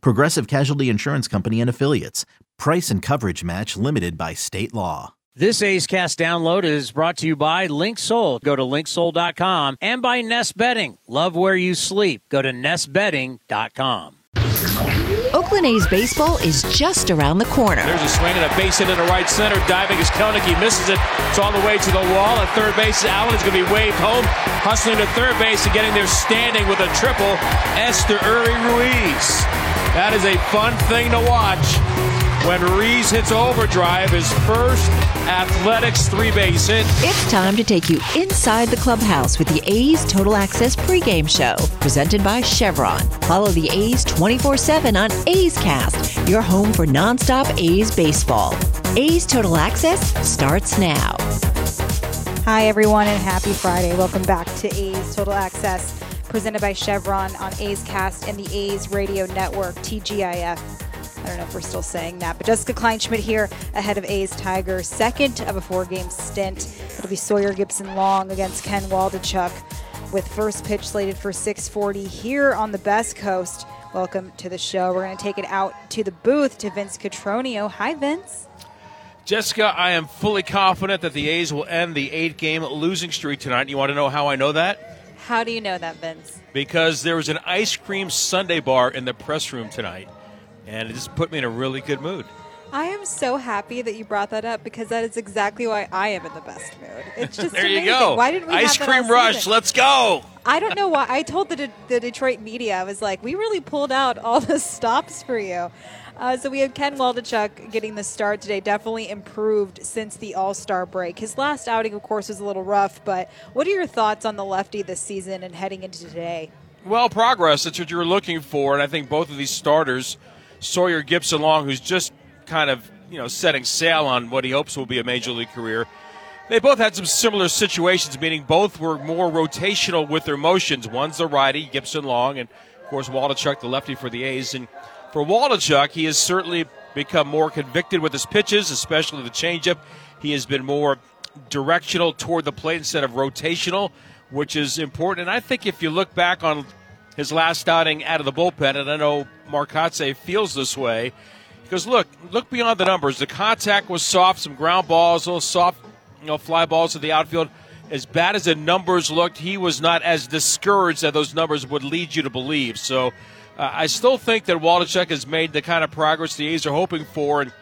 Progressive Casualty Insurance Company and Affiliates. Price and coverage match limited by state law. This A's Cast download is brought to you by LinkSoul. Go to linksoul.com and by Nest Bedding. Love where you sleep. Go to nestbedding.com. Oakland A's baseball is just around the corner. There's a swing and a base hit in the right center. Diving is Kelenic. He misses it. It's all the way to the wall. At third base, Allen is going to be waved home. Hustling to third base and getting there standing with a triple. Esteury Ruiz. That is a fun thing to watch when Reese hits overdrive, his first athletics three base hit. It's time to take you inside the clubhouse with the A's Total Access pregame show, presented by Chevron. Follow the A's 24 7 on A's Cast, your home for nonstop A's baseball. A's Total Access starts now. Hi, everyone, and happy Friday. Welcome back to A's Total Access, presented by Chevron on A's Cast and the A's Radio Network, TGIF. I don't know if we're still saying that, but Jessica Kleinschmidt here ahead of A's Tiger, second of a four game stint. It'll be Sawyer Gipson-Long against Ken Waldichuk with first pitch slated for 640 here on the Best Coast. Welcome to the show. We're going to take it out to the booth to Vince Cotroneo. Hi, Vince. Jessica, I am fully confident that the A's will end the eight game losing streak tonight. You want to know how I know that? How do you know that, Vince? Because there was an ice cream Sunday bar in the press room tonight, and it just put me in a really good mood. I am so happy that you brought that up because that is exactly why I am in the best mood. It's just there amazing. you go. Why didn't we ice cream rush? season? Let's go. I don't know why. I told the, the Detroit media, I was like, we really pulled out all the stops for you. Uh, so we have Ken Waldichuk getting the start today. Definitely improved since the All Star break. His last outing, of course, was a little rough. But what are your thoughts on the lefty this season and heading into today? Well, progress. That's what you were looking for, and I think both of these starters, Sawyer Gipson-Long, who's just kind of you know setting sail on what he hopes will be a major league career. They both had some similar situations, meaning both were more rotational with their motions. One's the righty, Gipson-Long, and of course Waldichuk, the lefty for the A's. And for Waldichuk, he has certainly become more convicted with his pitches, especially the changeup. He has been more directional toward the plate instead of rotational, which is important. And I think if you look back on his last outing out of the bullpen, and I know Marcotte feels this way, because look, look beyond the numbers. The contact was soft, some ground balls, a little soft, you know, fly balls to the outfield. As bad as the numbers looked, he was not as discouraged that those numbers would lead you to believe. So uh, I still think that Waldichuk has made the kind of progress the A's are hoping for. And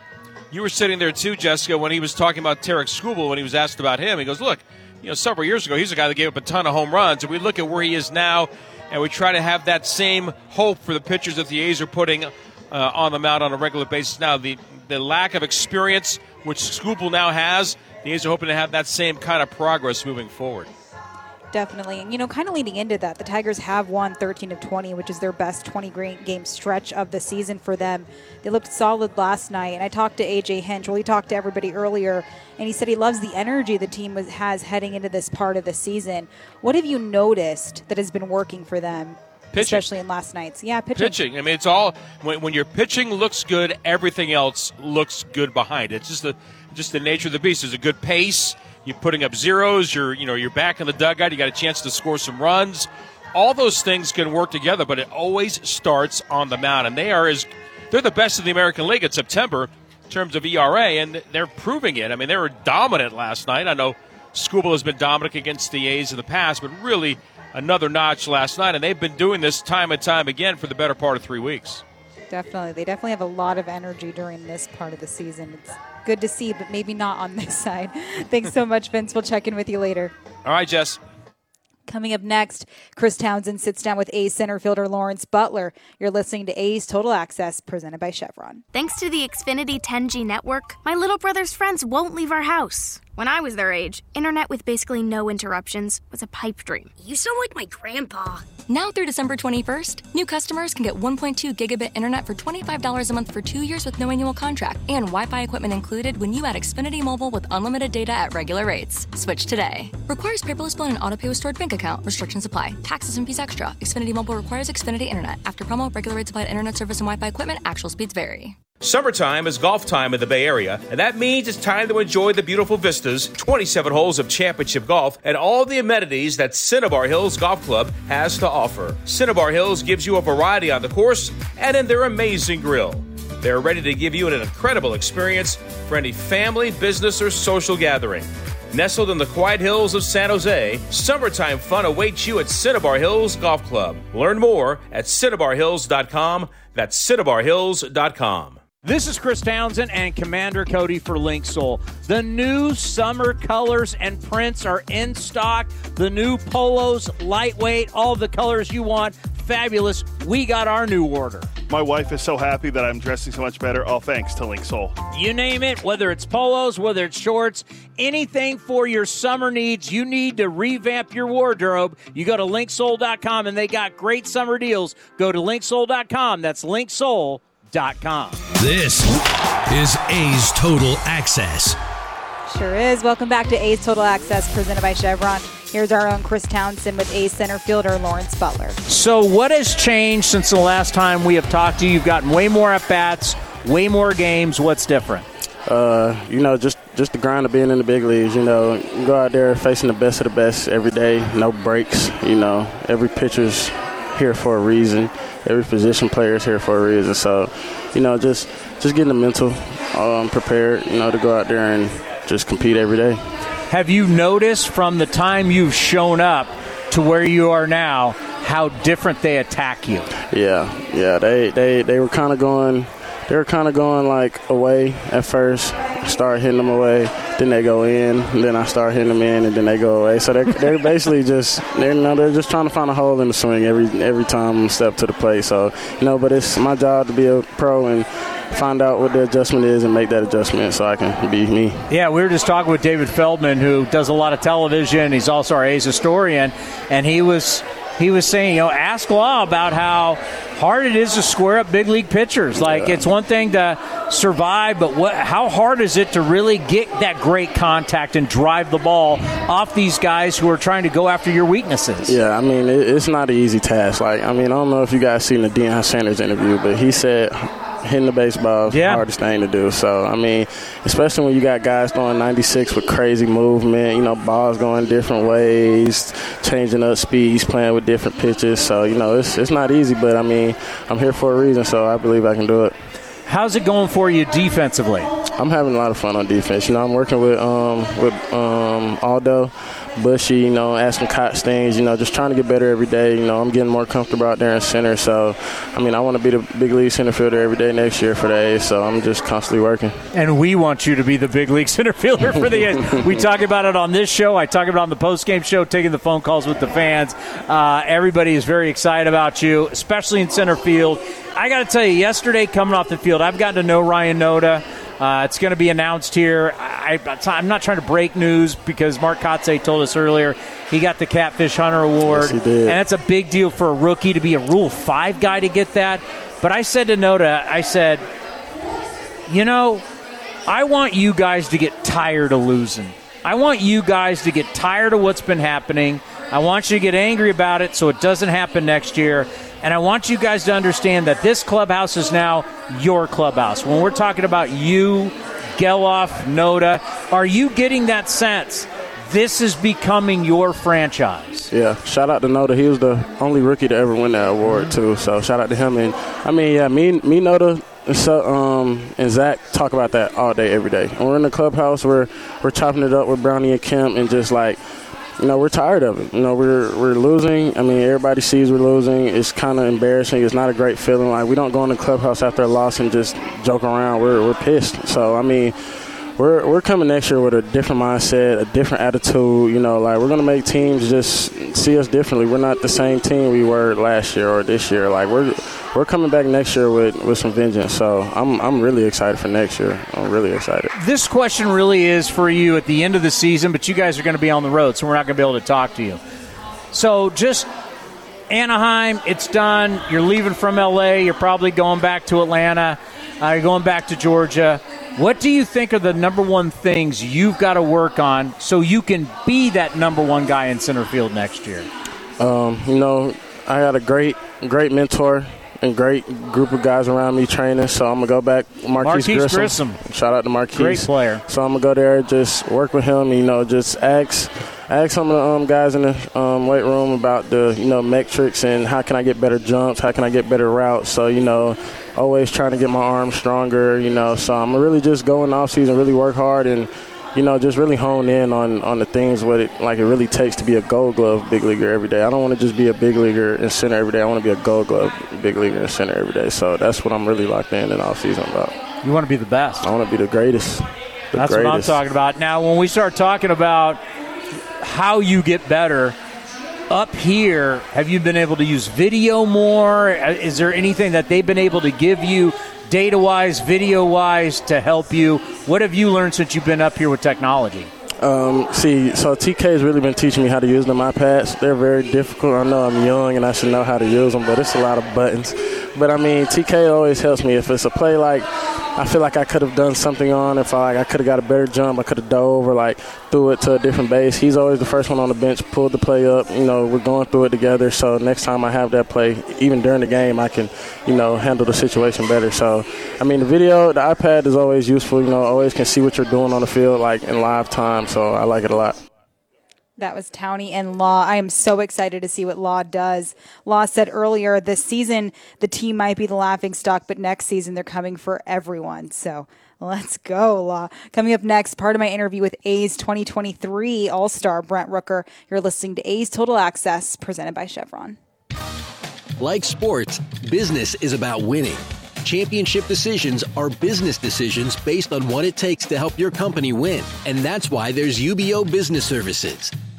you were sitting there too, Jessica, when he was talking about Tarik Skubal when he was asked about him. He goes, "Look, you know, several years ago, he's a guy that gave up a ton of home runs, and we look at where he is now, and we try to have that same hope for the pitchers that the A's are putting." Uh, on the mound on a regular basis now. The the lack of experience, which Skubal now has, the A's are hoping to have that same kind of progress moving forward. Definitely. And, you know, kind of leading into that, the Tigers have won 13 of 20, which is their best 20 game stretch of the season for them. They looked solid last night. And I talked to AJ Hinch. Well, he talked to everybody earlier, and he said he loves the energy the team was, has heading into this part of the season. What have you noticed that has been working for them? Pitching. Especially in last night's. Yeah, pitching. Pitching. I mean, it's all when, when your pitching looks good, everything else looks good behind it. It's just the just the nature of the beast. There's a good pace. You're putting up zeros. You're you know you're back in the dugout. You got a chance to score some runs. All those things can work together, but it always starts on the mound, and they are as they're the best in the American League in September in terms of ERA, and they're proving it. I mean, they were dominant last night. I know Skubal has been dominant against the A's in the past, but really another notch last night, and they've been doing this time and time again for the better part of three weeks. Definitely. They definitely have a lot of energy during this part of the season. It's good to see, but maybe not on this side. Thanks so much, Vince. We'll check in with you later. All right, Jess. Coming up next, Chris Townsend sits down with A's center fielder Lawrence Butler. You're listening to A's Total Access, presented by Chevron. Thanks to the Xfinity 10G network, my little brother's friends won't leave our house. When I was their age, internet with basically no interruptions was a pipe dream. You sound like my grandpa. Now through December 21st, new customers can get 1.2 gigabit internet for $25 a month for two years with no annual contract and Wi Fi equipment included when you add Xfinity Mobile with unlimited data at regular rates. Switch today. Requires paperless bill and auto pay with stored bank account. Restrictions apply. Taxes and fees extra. Xfinity Mobile requires Xfinity Internet. After promo, regular rates applied internet service and Wi Fi equipment. Actual speeds vary. Summertime is golf time in the Bay Area, and that means it's time to enjoy the beautiful vistas, 27 holes of championship golf, and all the amenities that Cinnabar Hills Golf Club has to offer. Cinnabar Hills gives you a variety on the course and in their amazing grill. They're ready to give you an incredible experience for any family, business, or social gathering. Nestled in the quiet hills of San Jose, summertime fun awaits you at Cinnabar Hills Golf Club. Learn more at cinnabarhills.com. That's cinnabarhills.com. This is Chris Townsend and Commander Cody for Linksoul. The new summer colors and prints are in stock. The new polos, lightweight, all the colors you want. Fabulous. We got our new order. My wife is so happy that I'm dressing so much better, all thanks to Linksoul. You name it, whether it's polos, whether it's shorts, anything for your summer needs, you need to revamp your wardrobe. You go to linksoul.com and they got great summer deals. Go to linksoul.com. That's linksoul.com. This is A's Total Access. Sure is. Welcome back to A's Total Access presented by Chevron. Here's our own Chris Townsend with A's center fielder Lawrence Butler. So, what has changed since the last time we have talked to you? You've gotten way more at bats, way more games. What's different? Uh, you know, just just the grind of being in the big leagues. You know, you go out there facing the best of the best every day, no breaks. You know, every pitcher's here for a reason. Every position player is here for a reason. So, you know, just just getting the mental um, prepared. You know, to go out there and just compete every day. Have you noticed from the time you've shown up to where you are now how different they attack you? Yeah, yeah. They they they were kind of going. They were kind of going like away at first. Start hitting them away, then they go in. then I start hitting them in, and then they go away. So they're, they're basically just they're you know, they're just trying to find a hole in the swing every every time I step to the plate. So you know, but it's my job to be a pro and find out what the adjustment is and make that adjustment so I can be me. Yeah, we were just talking with David Feldman, who does a lot of television. He's also our A's historian, and he was he was saying, you know, ask Law about how hard it is to square up big league pitchers. Like yeah. it's one thing to survive, but what? How hard is it to really get that great contact and drive the ball off these guys who are trying to go after your weaknesses? Yeah, I mean, it's not an easy task. Like, I mean, I don't know if you guys seen the Deion Sanders interview, but he said hitting the baseball is yeah. the hardest thing to do. So, I mean, especially when you got guys throwing 96 with crazy movement, you know, balls going different ways, changing up speeds, playing with different pitches. So, you know, it's, it's not easy, but I mean, I'm here for a reason, so I believe I can do it. How's it going for you defensively? I'm having a lot of fun on defense. You know, I'm working with um, with um, Aldo Bushy, you know, asking Cox things, you know, just trying to get better every day. You know, I'm getting more comfortable out there in center. So, I mean, I want to be the big league center fielder every day next year for the A's. So I'm just constantly working. And we want you to be the big league center fielder for the A's. we talk about it on this show. I talk about it on the post game show, taking the phone calls with the fans. Uh, everybody is very excited about you, especially in center field. I got to tell you, yesterday coming off the field, I've gotten to know Ryan Noda. Uh, it's going to be announced here. I, am not trying to break news because Mark Kotsay told us earlier he got the Catfish Hunter Award. Yes, and that's a big deal for a rookie to be a Rule 5 guy to get that. But I said to Noda, I said, you know, I want you guys to get tired of losing. I want you guys to get tired of what's been happening. I want you to get angry about it so it doesn't happen next year. And I want you guys to understand that this clubhouse is now your clubhouse. When we're talking about you, Gelof, Noda, are you getting that sense? This is becoming your franchise. Yeah, shout out to Noda. He was the only rookie to ever win that award too. So shout out to him. And I mean, yeah, me, me, Noda, so, um, and Zach talk about that all day, every day. When we're in the clubhouse, we're we're chopping it up with Brownie and Kemp, and just like you know, we're tired of it. You know, we're we're losing. I mean, everybody sees we're losing. It's kind of embarrassing. It's not a great feeling. Like we don't go in the clubhouse after a loss and just joke around. We're we're pissed. So I mean, we're we're coming next year with a different mindset, a different attitude. You know, like we're gonna make teams just see us differently. We're not the same team we were last year or this year. Like we're we're coming back next year with, with some vengeance. So I'm I'm really excited for next year. I'm really excited. This question really is for you at the end of the season, but you guys are going to be on the road, so we're not going to be able to talk to you. So just Anaheim, it's done. You're leaving from LA. You're probably going back to Atlanta. Uh, you're going back to Georgia. What do you think are the number one things you've got to work on so you can be that number one guy in center field next year? Um, you know, I got a great, great mentor and great group of guys around me training. So I'm gonna go back. Marquis, Marquis Grissom. Grissom. Shout out to Marquis. Great player. So I'm gonna go there, just work with him. You know, just ask ask some of the um, guys in the um, weight room about the you know metrics and how can I get better jumps, how can I get better routes. So you know, always trying to get my arms stronger. You know, so I'm really just going off season, really work hard and you know, just really hone in on, on the things what it like it really takes to be a Gold Glove big leaguer every day. I don't want to just be a big leaguer in center every day. I want to be a Gold Glove big leaguer in center every day. So that's what I'm really locked in in off season about. You want to be the best. I want to be the greatest. The That's greatest. what I'm talking about. Now, when we start talking about how you get better up here, have you been able to use video more? Uh, is there anything that they've been able to give you data wise, video wise to help you? What have you learned since you've been up here with technology? Um, see, so TK has really been teaching me how to use the iPads. They're very difficult. I know I'm young and I should know how to use them, but it's a lot of buttons. But I mean, TK always helps me. If it's a play like I feel like I could have done something on, if I, like, I could have got a better jump, I could have dove or like threw it to a different base. He's always the first one on the bench, pulled the play up. You know, we're going through it together. So next time I have that play, even during the game, I can, you know, handle the situation better. So, I mean, the video, the iPad is always useful. You know, always can see what you're doing on the field, like in live time. So I like it a lot. That was Townie and Law. I am so excited to see what Law does. Law said earlier this season the team might be the laughing stock, but next season they're coming for everyone. So let's go, Law. Coming up next, part of my interview with A's 2023 All Star Brent Rooker. You're listening to A's Total Access, presented by Chevron. Like sports, business is about winning. Championship decisions are business decisions based on what it takes to help your company win. And that's why there's UBEO Business Services,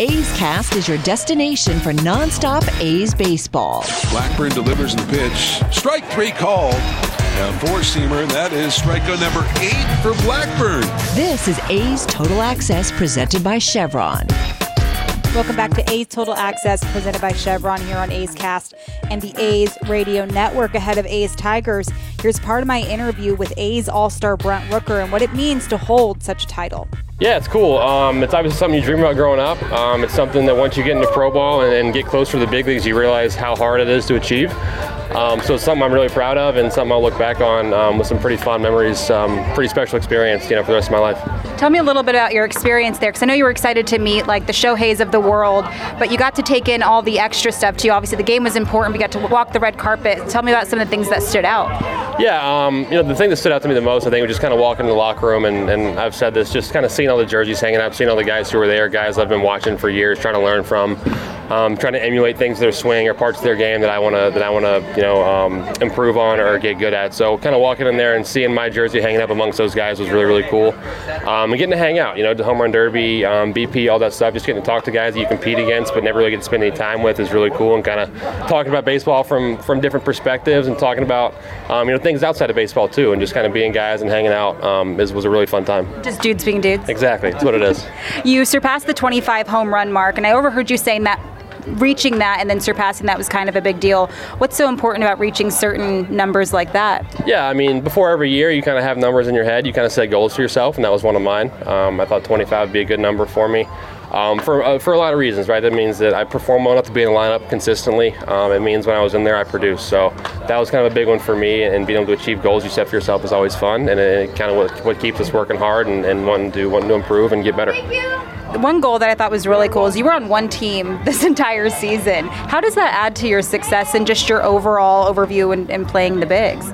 A's Cast is your destination for nonstop A's baseball. Blackburn delivers the pitch. Strike three called. A four seamer. That is strikeout number eight for Blackburn. This is A's Total Access presented by Chevron. Welcome back to A's Total Access, presented by Chevron here on A's Cast and the A's Radio Network ahead of A's Tigers. Here's part of my interview with A's All Star Brent Rooker and what it means to hold such a title. Yeah, it's cool. Um, it's obviously something you dream about growing up. Um, it's something that once you get into pro ball and, and, get closer to the big leagues, you realize how hard it is to achieve. Um, so it's something I'm really proud of and something I'll look back on um, with some pretty fond memories, um, pretty special experience, you know, for the rest of my life. Tell me a little bit about your experience there, because I know you were excited to meet like the Shoheis of the world, but you got to take in all the extra stuff too. Obviously, the game was important. We got to walk the red carpet. Tell me about some of the things that stood out. Yeah, um, you know, the thing that stood out to me the most, I think, was just kind of walking in the locker room, and, and I've said this, just kind of seeing all the jerseys hanging up, seeing all the guys who were there, guys I've been watching for years, trying to learn from. Um, trying to emulate things of their swing or parts of their game that I want to that I want to you know um, improve on or get good at. So kind of walking in there and seeing my jersey hanging up amongst those guys was really really cool. Um, and getting to hang out, you know, the home run derby, um, BP, all that stuff. Just getting to talk to guys that you compete against but never really get to spend any time with is really cool. And kind of talking about baseball from from different perspectives and talking about um, you know things outside of baseball too, and just kind of being guys and hanging out um, is, was a really fun time. Just dudes being dudes. Exactly, that's what it is. You surpassed the 25 home run mark, and I overheard you saying that reaching that and then surpassing that was kind of a big deal. What's so important about reaching certain numbers like that? Yeah, I mean, before every year, you kind of have numbers in your head. You kind of set goals for yourself, and that was one of mine. Um, I thought 25 would be a good number for me. Um, for, uh, for a lot of reasons, right? That means that I perform well enough to be in the lineup consistently. Um, it means when I was in there, I produced. So that was kind of a big one for me, and being able to achieve goals you set for yourself is always fun, and it, it kind of what, what keeps us working hard and, and wanting to wanting to improve and get better. One goal that I thought was really cool is you were on one team this entire season. How does that add to your success and just your overall overview in playing the bigs?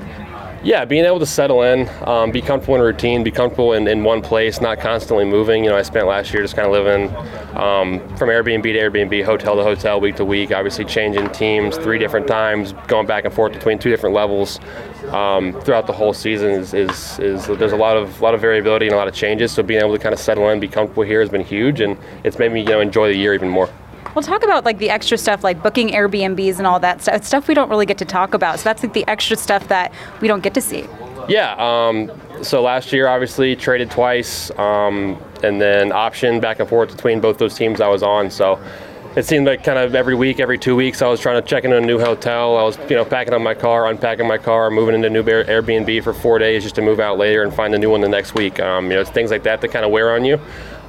Yeah, being able to settle in, um, be comfortable in routine, be comfortable in, in one place, not constantly moving. You know, I spent last year just kind of living um, from Airbnb to Airbnb, hotel to hotel, week to week, obviously changing teams three different times, going back and forth between two different levels um, throughout the whole season is, is, is, there's a lot of lot of variability and a lot of changes. So being able to kind of settle in, be comfortable here has been huge, and it's made me you know enjoy the year even more. We'll talk about like the extra stuff like booking Airbnbs and all that stuff. It's stuff we don't really get to talk about. So that's like the extra stuff that we don't get to see. Yeah. Um, so last year, obviously, traded twice, um, and then option back and forth between both those teams I was on. So it seemed like kind of every week, every two weeks, I was trying to check into a new hotel. I was, you know, packing up my car, unpacking my car, moving into a new Airbnb for four days just to move out later and find a new one the next week. Um, you know, it's things like that that kind of wear on you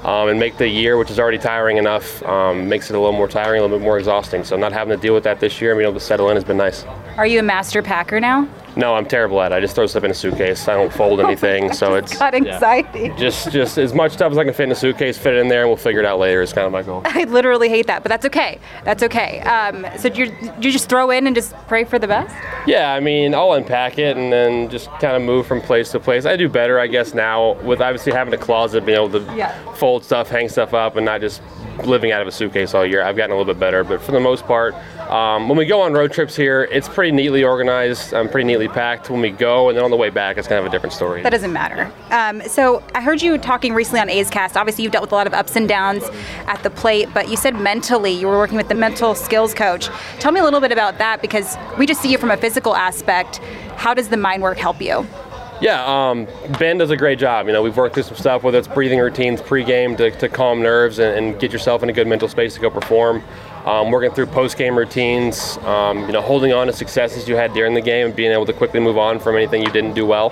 um, and make the year, which is already tiring enough, um, makes it a little more tiring, a little bit more exhausting. So not having to deal with that this year and being able to settle in has been nice. Are you a master packer now? No, I'm terrible at it. I just throw stuff in a suitcase. I don't fold anything, so it's got anxiety. Just, just as much stuff as I can fit in a suitcase, fit it in there, and we'll figure it out later. Is kind of my goal. I literally hate that, but that's okay. That's okay. Um, so you you just throw in and just pray for the best? Yeah, I mean, I'll unpack it and then just kind of move from place to place. I do better, I guess, now with obviously having a closet, being able to yeah. fold stuff, hang stuff up, and not just living out of a suitcase all year. I've gotten a little bit better, but for the most part, um, when we go on road trips here, it's pretty neatly organized, um, pretty neatly packed. When we go, and then on the way back, it's kind of a different story. That doesn't matter. Um, so I heard you talking recently on A's Cast. Obviously, you've dealt with a lot of ups and downs at the plate, but you said mentally you were working with the mental skills coach. Tell me a little bit about that because we just see you from a physical aspect. How does the mind work help you? Yeah, um, Ben does a great job. You know, we've worked through some stuff, whether it's breathing routines pregame to, to calm nerves and, and, get yourself in a good mental space to go perform. Um, working through post-game routines, um, you know, holding on to successes you had during the game and being able to quickly move on from anything you didn't do well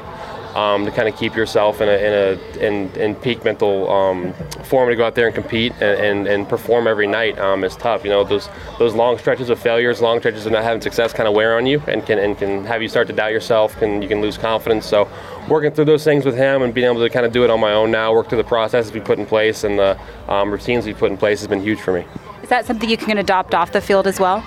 um, to kind of keep yourself in a, in a in, in peak mental um, form to go out there and compete and, and, and perform every night um, is tough. You know those those long stretches of failures, long stretches of not having success, kind of wear on you and can and can have you start to doubt yourself. Can you can lose confidence. So working through those things with him and being able to kind of do it on my own now, work through the processes we put in place and the um, routines we put in place has been huge for me. Is that something you can adopt off the field as well?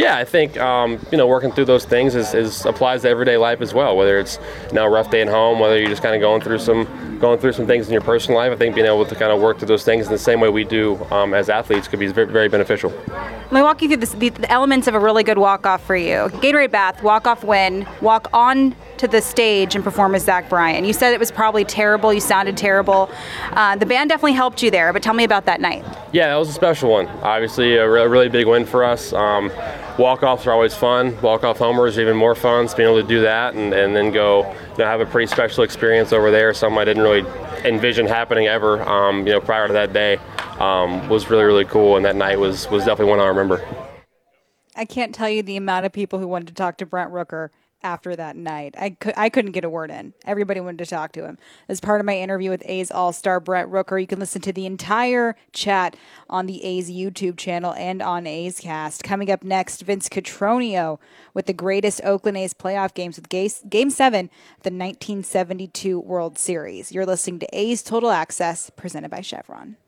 Yeah, I think um, you know working through those things is, is, applies to everyday life as well. Whether it's you know a rough day at home, whether you're just kind of going through some going through some things in your personal life, I think being able to kind of work through those things in the same way we do um, as athletes could be very, very beneficial. Let me walk you through this, the, the elements of a really good walk off for you. Gatorade bath, walk off win, walk on to the stage and perform as Zach Bryan. You said it was probably terrible. You sounded terrible. Uh, the band definitely helped you there, but tell me about that night. Yeah, that was a special one. Obviously, a re- really big win for us. Um, walk-offs are always fun. Walk-off homers are even more fun. So being able to do that and, and then go you know, have a pretty special experience over there, something I didn't really envision happening ever, um, you know, prior to that day, um, was really, really cool. And that night was, was definitely one I remember. I can't tell you the amount of people who wanted to talk to Brent Rooker after that night. I, could, I couldn't get a word in. Everybody wanted to talk to him. As part of my interview with A's All Star Brent Rooker, you can listen to the entire chat on the A's YouTube channel and on A's Cast. Coming up next, Vince Cotroneo with the greatest Oakland A's playoff games with Game 7 the 1972 World Series. You're listening to A's Total Access, presented by Chevron.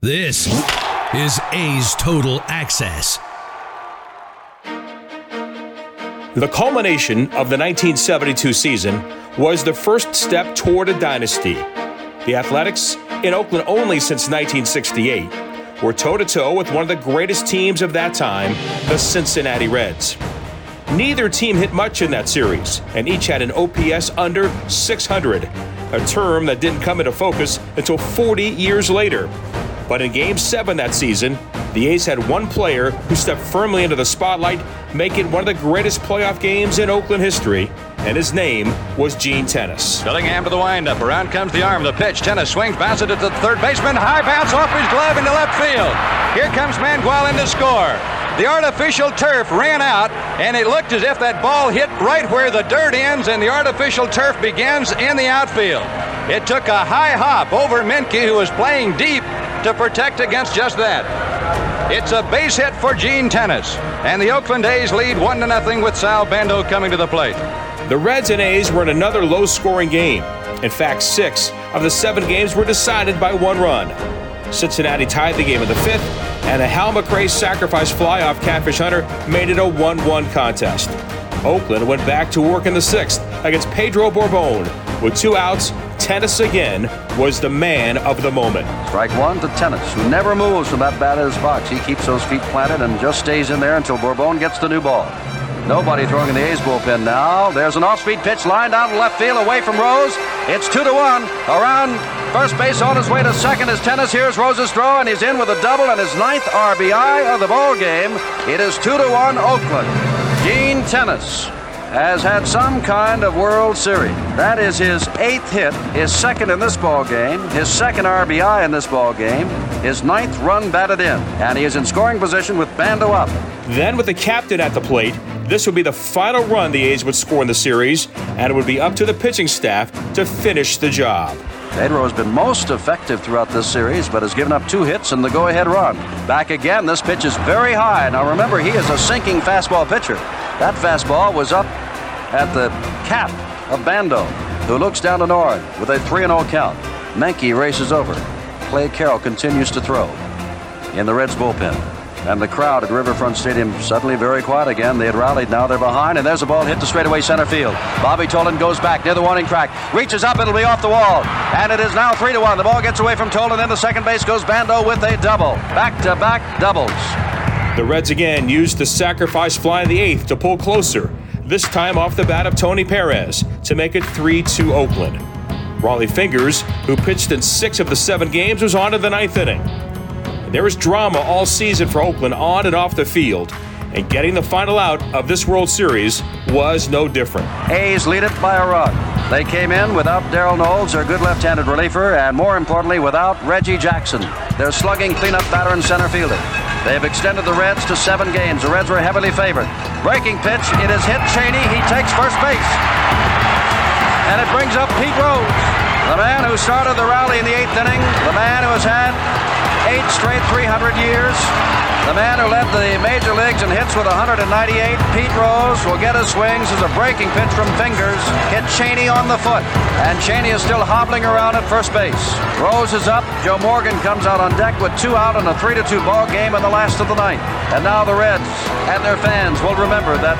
This is A's Total Access. The culmination of the 1972 season was the first step toward a dynasty. The Athletics, in Oakland only since 1968, were toe to toe with one of the greatest teams of that time, the Cincinnati Reds. Neither team hit much in that series, and each had an OPS under 600, a term that didn't come into focus until 40 years later but in Game 7 that season, the A's had one player who stepped firmly into the spotlight, making one of the greatest playoff games in Oakland history, and his name was Gene Tenace. Billingham to the windup. Around comes the arm. The pitch. Tenace swings, bounces it to the third baseman. High bounce off his glove into left field. Here comes Mangual in to score. The artificial turf ran out, and it looked as if that ball hit right where the dirt ends and the artificial turf begins in the outfield. It took a high hop over Menke, who was playing deep, to protect against just that. It's a base hit for Gene Tenace, and the Oakland A's lead 1 to nothing with Sal Bando coming to the plate. The Reds and A's were in another low scoring game. In fact, six of the seven games were decided by one run. Cincinnati tied the game in the fifth, and a Hal McRae sacrifice fly off Catfish Hunter made it a 1 1 contest. Oakland went back to work in the sixth against Pedro Borbon. With two outs, Tenace again was the man of the moment. Strike one to Tenace, who never moves from that batter's box. He keeps those feet planted and just stays in there until Borbon gets the new ball. Nobody throwing in the A's bullpen now. There's an off-speed pitch lined down to left field away from Rose. It's two to one. Around first base on his way to second is Tenace. Here's Rose's throw, and he's in with a double and his ninth RBI of the ball game. It is two to one Oakland. Gene Tenace has had some kind of World Series. That is his eighth hit, his second in this ball game, his second RBI in this ball game, his ninth run batted in, and he is in scoring position with Bando up. Then, with the captain at the plate, this would be the final run the A's would score in the series, and it would be up to the pitching staff to finish the job. Pedro has been most effective throughout this series, but has given up two hits in the go ahead run. Back again, this pitch is very high. Now remember, he is a sinking fastball pitcher. That fastball was up at the cap of Bando, who looks down to Noren with a 3 0 count. Menke races over. Clay Carroll continues to throw in the Reds bullpen. And the crowd at Riverfront Stadium suddenly very quiet again. They had rallied. Now they're behind, and there's a ball hit to straightaway center field. Bobby Tolan goes back near the warning track, reaches up, it'll be off the wall, and it is now three to one. The ball gets away from Tolan, then the second base goes Bando with a double, back-to-back doubles. The Reds again used the sacrifice fly in the eighth to pull closer. This time off the bat of Tony Perez to make it 3 2 Oakland. Rollie Fingers, who pitched in six of the seven games, was on to the ninth inning. There was drama all season for Oakland on and off the field, and getting the final out of this World Series was no different. A's lead it by a run. They came in without Darold Knowles, their good left-handed reliever, and more importantly, without Reggie Jackson, their slugging cleanup batter and center fielder. They've extended the Reds to seven games. The Reds were heavily favored. Breaking pitch. It is hit Chaney. He takes first base. And it brings up Pete Rose, the man who started the rally in the eighth inning, the man who has had eight straight 300 years, the man who led the major leagues in hits with 198, Pete Rose, will get his swings as a breaking pitch from Fingers hit Chaney on the foot. And Chaney is still hobbling around at first base. Rose is up. Joe Morgan comes out on deck with two out in a 3 2 ball game in the last of the ninth. And now the Reds and their fans will remember that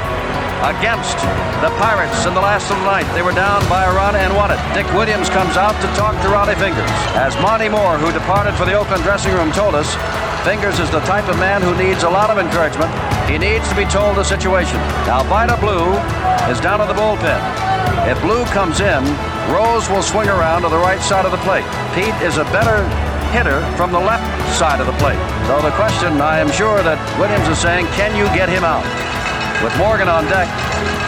against the Pirates in the last of the ninth. They were down by a run and won it. Dick Williams comes out to talk to Rollie Fingers. As Monte Moore, who departed for the Oakland dressing room, told us, Fingers is the type of man who needs a lot of encouragement. He needs to be told the situation. Now, Vida Blue is down in the bullpen. If Blue comes in, Rose will swing around to the right side of the plate. Pete is a better hitter from the left side of the plate. So the question, I am sure that Williams is saying, can you get him out? With Morgan on deck,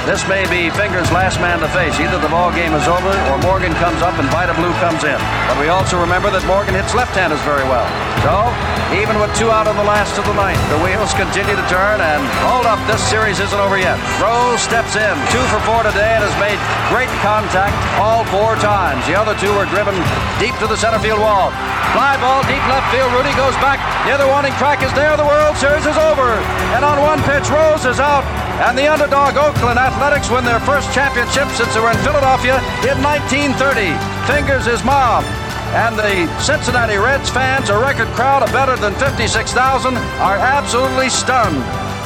this may be Fingers' last man to face. Either the ball game is over or Morgan comes up and Vida Blue comes in. But we also remember that Morgan hits left-handers very well. So, even with two out in the last of the ninth, the wheels continue to turn and hold up, this series isn't over yet. Rose steps in, two for four today and has made great contact all four times. The other two were driven deep to the center field wall. Fly ball, deep left field. Rudi goes back. The other warning track is there. The World Series is over. And on one pitch, Rose is out. And the underdog Oakland Athletics win their first championship since they were in Philadelphia in 1930. Fingers is mob. And the Cincinnati Reds fans, a record crowd of better than 56,000, are absolutely stunned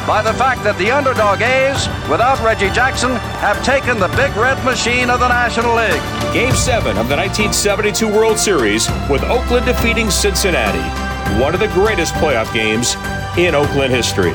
by the fact that the underdog A's, without Reggie Jackson, have taken the big red machine of the National League. Game 7 of the 1972 World Series with Oakland defeating Cincinnati. One of the greatest playoff games in Oakland history.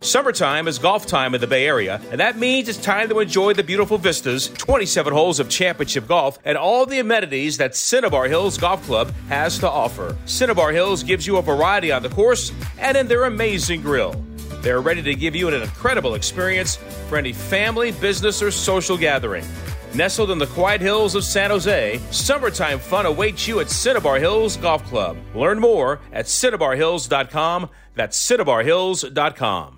Summertime is golf time in the Bay Area, and that means it's time to enjoy the beautiful vistas, 27 holes of championship golf, and all the amenities that Cinnabar Hills Golf Club has to offer. Cinnabar Hills gives you a variety on the course and in their amazing grill. They're ready to give you an incredible experience for any family, business, or social gathering. Nestled in the quiet hills of San Jose, summertime fun awaits you at Cinnabar Hills Golf Club. Learn more at cinnabarhills.com. That's cinnabarhills.com.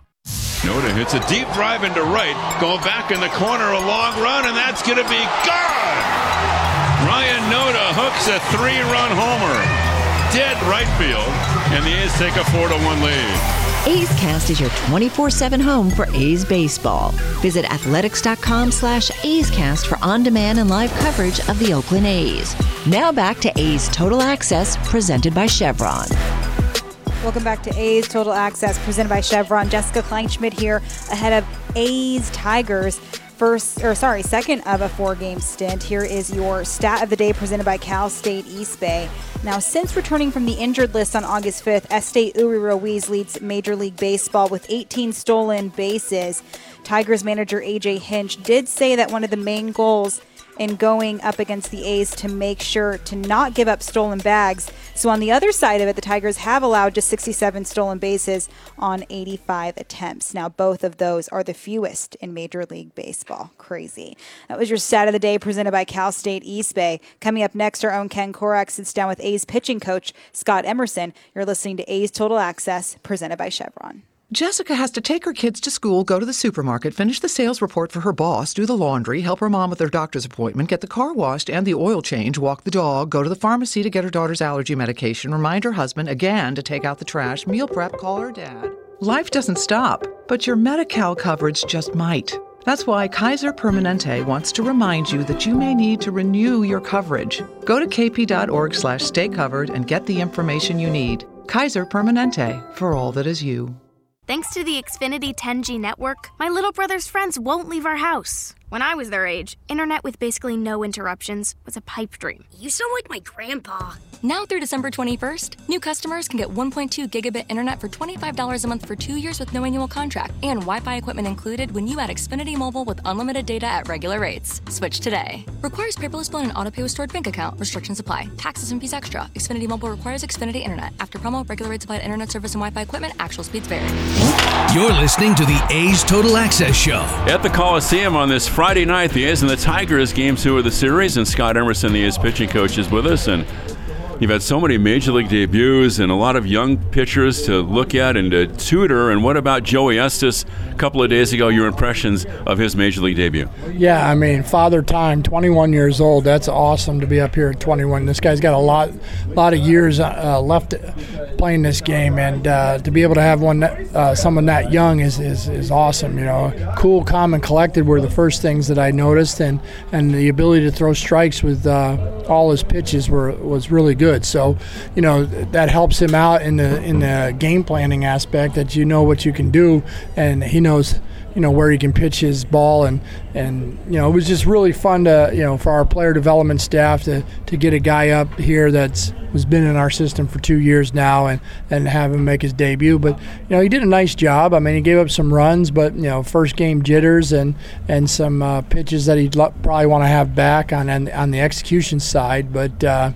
Noda hits a deep drive into right, going back in the corner, a long run, and that's going to be gone. Ryan Noda hooks a three-run homer, dead right field, and the A's take a four-to-one lead. A's Cast is your 24-7 home for A's baseball. Visit athletics.com slash A's Cast for on-demand and live coverage of the Oakland A's. Now back to A's Total Access, presented by Chevron. Welcome back to A's Total Access, presented by Chevron. Jessica Kleinschmidt here, ahead of A's Tigers. First, or sorry, second of a four-game stint. Here is your stat of the day, presented by Cal State East Bay. Now, since returning from the injured list on August 5th, Esteury Ruiz leads Major League Baseball with 18 stolen bases. Tigers manager AJ Hinch did say that one of the main goals in going up against the A's to make sure to not give up stolen bags. So on the other side of it, the Tigers have allowed just 67 stolen bases on 85 attempts. Now, both of those are the fewest in Major League Baseball. Crazy. That was your stat of the day presented by Cal State East Bay. Coming up next, our own Ken Korach sits down with A's pitching coach Scott Emerson. You're listening to A's Total Access presented by Chevron. Jessica has to take her kids to school, go to the supermarket, finish the sales report for her boss, do the laundry, help her mom with her doctor's appointment, get the car washed and the oil change, walk the dog, go to the pharmacy to get her daughter's allergy medication, remind her husband again to take out the trash, meal prep, call her dad. Life doesn't stop, but your Medi-Cal coverage just might. That's why Kaiser Permanente wants to remind you that you may need to renew your coverage. Go to kp.org slash stay covered and get the information you need. Kaiser Permanente, for all that is you. Thanks to the Xfinity 10G network, my little brother's friends won't leave our house. When I was their age, internet with basically no interruptions was a pipe dream. You sound like my grandpa. Now through December 21st, new customers can get 1.2 gigabit internet for $25 a month for two years with no annual contract and Wi-Fi equipment included when you add Xfinity Mobile with unlimited data at regular rates. Switch today. Requires paperless bill and auto pay with stored bank account. Restrictions apply. Taxes and fees extra. Xfinity Mobile requires Xfinity internet. After promo, regular rates apply to internet service and Wi-Fi equipment. Actual speeds vary. You're listening to the A's Total Access Show. At the Coliseum on this Friday night, the A's and the Tigers game two of the series, and Scott Emerson, the A's pitching coach, is with us. And You've had so many major league debuts and a lot of young pitchers to look at and to tutor. And what about Joey Estes? A couple of days ago, your impressions of his major league debut? Yeah, I mean, father time, 21 years old. That's awesome to be up here at 21. This guy's got a lot, lot of years uh, left playing this game, and uh, to be able to have one, uh, someone that young is, is, is awesome. You know, cool, calm, and collected were the first things that I noticed, and and the ability to throw strikes with uh, all his pitches were was really good good. So, you know, that helps him out in the in the game planning aspect that you know what you can do, and he knows you know where he can pitch his ball and and you know it was just really fun to you know for our player development staff to to get a guy up here that's has been in our system for two years now and and have him make his debut. But you know he did a nice job. I mean he gave up some runs but you know first game jitters and and some uh, pitches that he'd probably want to have back on on the execution side. But uh,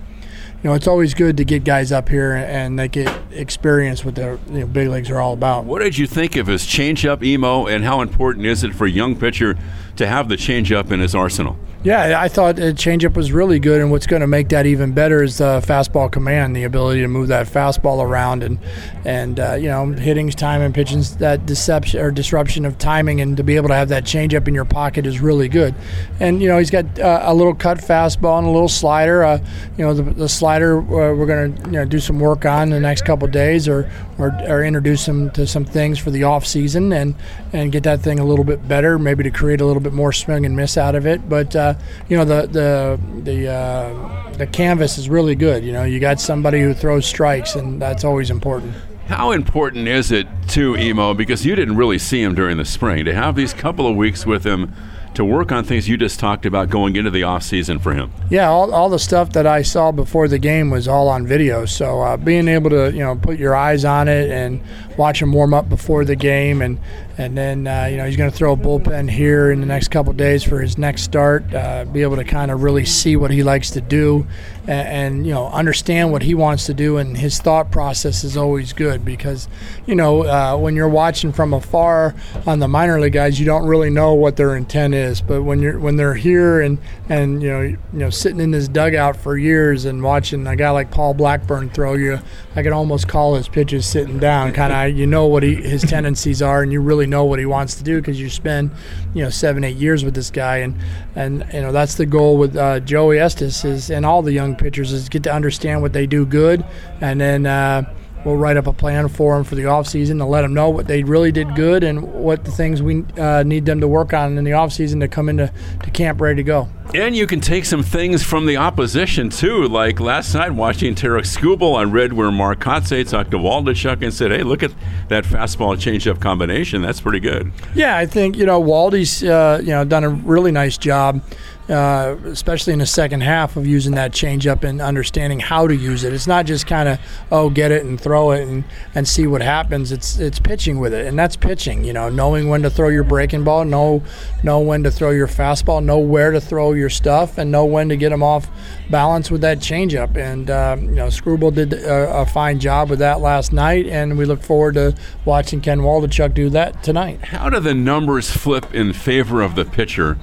you know, it's always good to get guys up here and they get experience what the you know, big leagues are all about. What did you think of his changeup emo, and how important is it for a young pitcher to have the changeup in his arsenal? Yeah, I thought the changeup was really good, and what's going to make that even better is the fastball command, the ability to move that fastball around, and and uh, you know hitting's time and pitching's that deception or disruption of timing, and to be able to have that changeup in your pocket is really good. And you know he's got uh, a little cut fastball and a little slider. Uh, you know the, the slider uh, we're going to you know do some work on the next couple days, or, or or introduce him to some things for the off season, and and get that thing a little bit better, maybe to create a little bit more swing and miss out of it, but uh, you know the the the uh, the canvas is really good. You know, you got somebody who throws strikes, and that's always important. How important is it to Emo because you didn't really see him during the spring to have these couple of weeks with him? To work on things you just talked about going into the off season for him? Yeah, all, all the stuff that I saw before the game was all on video. So uh, being able to you know put your eyes on it and watch him warm up before the game, and and then uh, you know he's going to throw a bullpen here in the next couple days for his next start. Uh, be able to kind of really see what he likes to do, and, and, you know understand what he wants to do, and his thought process is always good because you know uh, when you're watching from afar on the minor league guys, you don't really know what their intent is, but when you're when they're here and and you know you know sitting in this dugout for years and watching a guy like Paul Blackburn throw you, I can almost call his pitches sitting down. Kind of you know what he, his tendencies are, and you really really know what he wants to do because you spend, you know, seven, eight years with this guy, and and you know that's the goal with uh, Joey Estes is and all the young pitchers is get to understand what they do good, and then. Uh, we'll write up a plan for them for the offseason to let them know what they really did good and what the things we uh, need them to work on in the offseason to come into to camp ready to go. And you can take some things from the opposition too, like last night watching Tarik Skubal. I read where Mark Kotsay talked to Waldichuk and said, "Hey, look at that fastball changeup combination. That's pretty good." Yeah, I think you know Waldy's uh, you know done a really nice job uh, especially in the second half of using that changeup and understanding how to use it. It's not just kind of oh get it and throw it and, and see what happens. It's it's pitching with it, and that's pitching. You know, knowing when to throw your breaking ball, know know when to throw your fastball, know where to throw your stuff, and know when to get them off balance with that changeup. And uh, you know, Skubal did a, a, fine job with that last night, and we look forward to watching Ken Waldichuk do that tonight. How do the numbers flip in favor of the pitcher?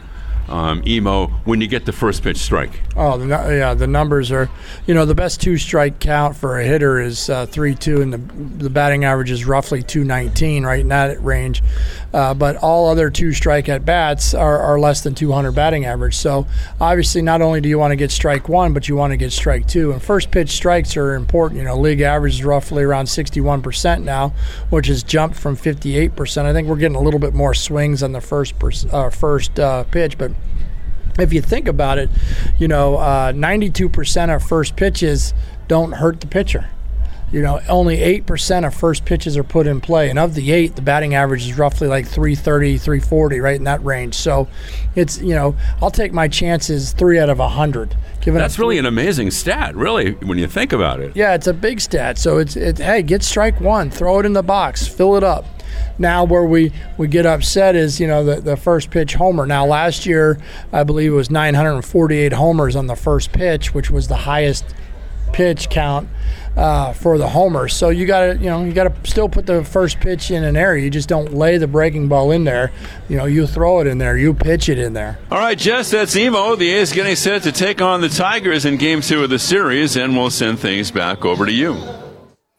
Um, emo when you get the first pitch strike. Oh, the, yeah, the numbers are, you know, the best two strike count for a hitter is uh, three two, and the the batting average is roughly two nineteen, right in that range. Uh, but all other two strike at bats are, are less than 200 batting average. So obviously, not only do you want to get strike one, but you want to get strike two. And first pitch strikes are important. You know, league average is roughly around 61% now, which has jumped from 58%. I think we're getting a little bit more swings on the first uh, first uh, pitch, but if you think about it, you know, uh, 92% of first pitches don't hurt the pitcher you know, only 8% of first pitches are put in play. And of the eight, the batting average is roughly like 330, 340, right in that range. So it's, you know, I'll take my chances three out of a 100. Giving That's really an amazing stat, really, when you think about it. Yeah, it's a big stat. So it's, it, hey, get strike one, throw it in the box, fill it up. Now, where we, we get upset is, you know, the, the first pitch homer. Now, last year, I believe it was 948 homers on the first pitch, which was the highest pitch count uh, for the homer. So you got to, you know, you got to still put the first pitch in an area. You just don't lay the breaking ball in there. You know, you throw it in there, you pitch it in there. All right, Jess, that's Emo. The A's getting set to take on the Tigers in Game Two of the series, and we'll send things back over to you.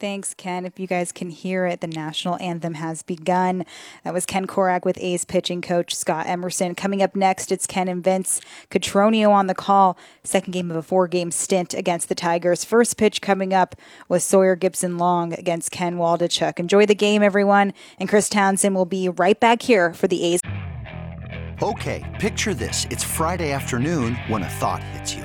Thanks, Ken. If you guys can hear it, the national anthem has begun. That was Ken Korach with A's pitching coach Scott Emerson. Coming up next, it's Ken and Vince Cotroneo on the call. Second game of a four game stint against the Tigers. First pitch coming up was Sawyer Gipson-Long against Ken Waldichuk. Enjoy the game, everyone. And Chris Townsend will be right back here for the A's. Okay, picture this. It's Friday afternoon when a thought hits you.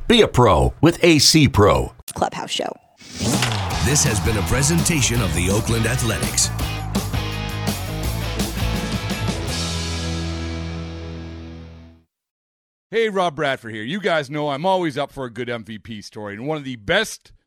Be a pro with AC Pro. Clubhouse Show. This has been a presentation of the Oakland Athletics. Hey, Rob Bradford here. You guys know I'm always up for a good MVP story, and one of the best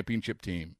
championship team.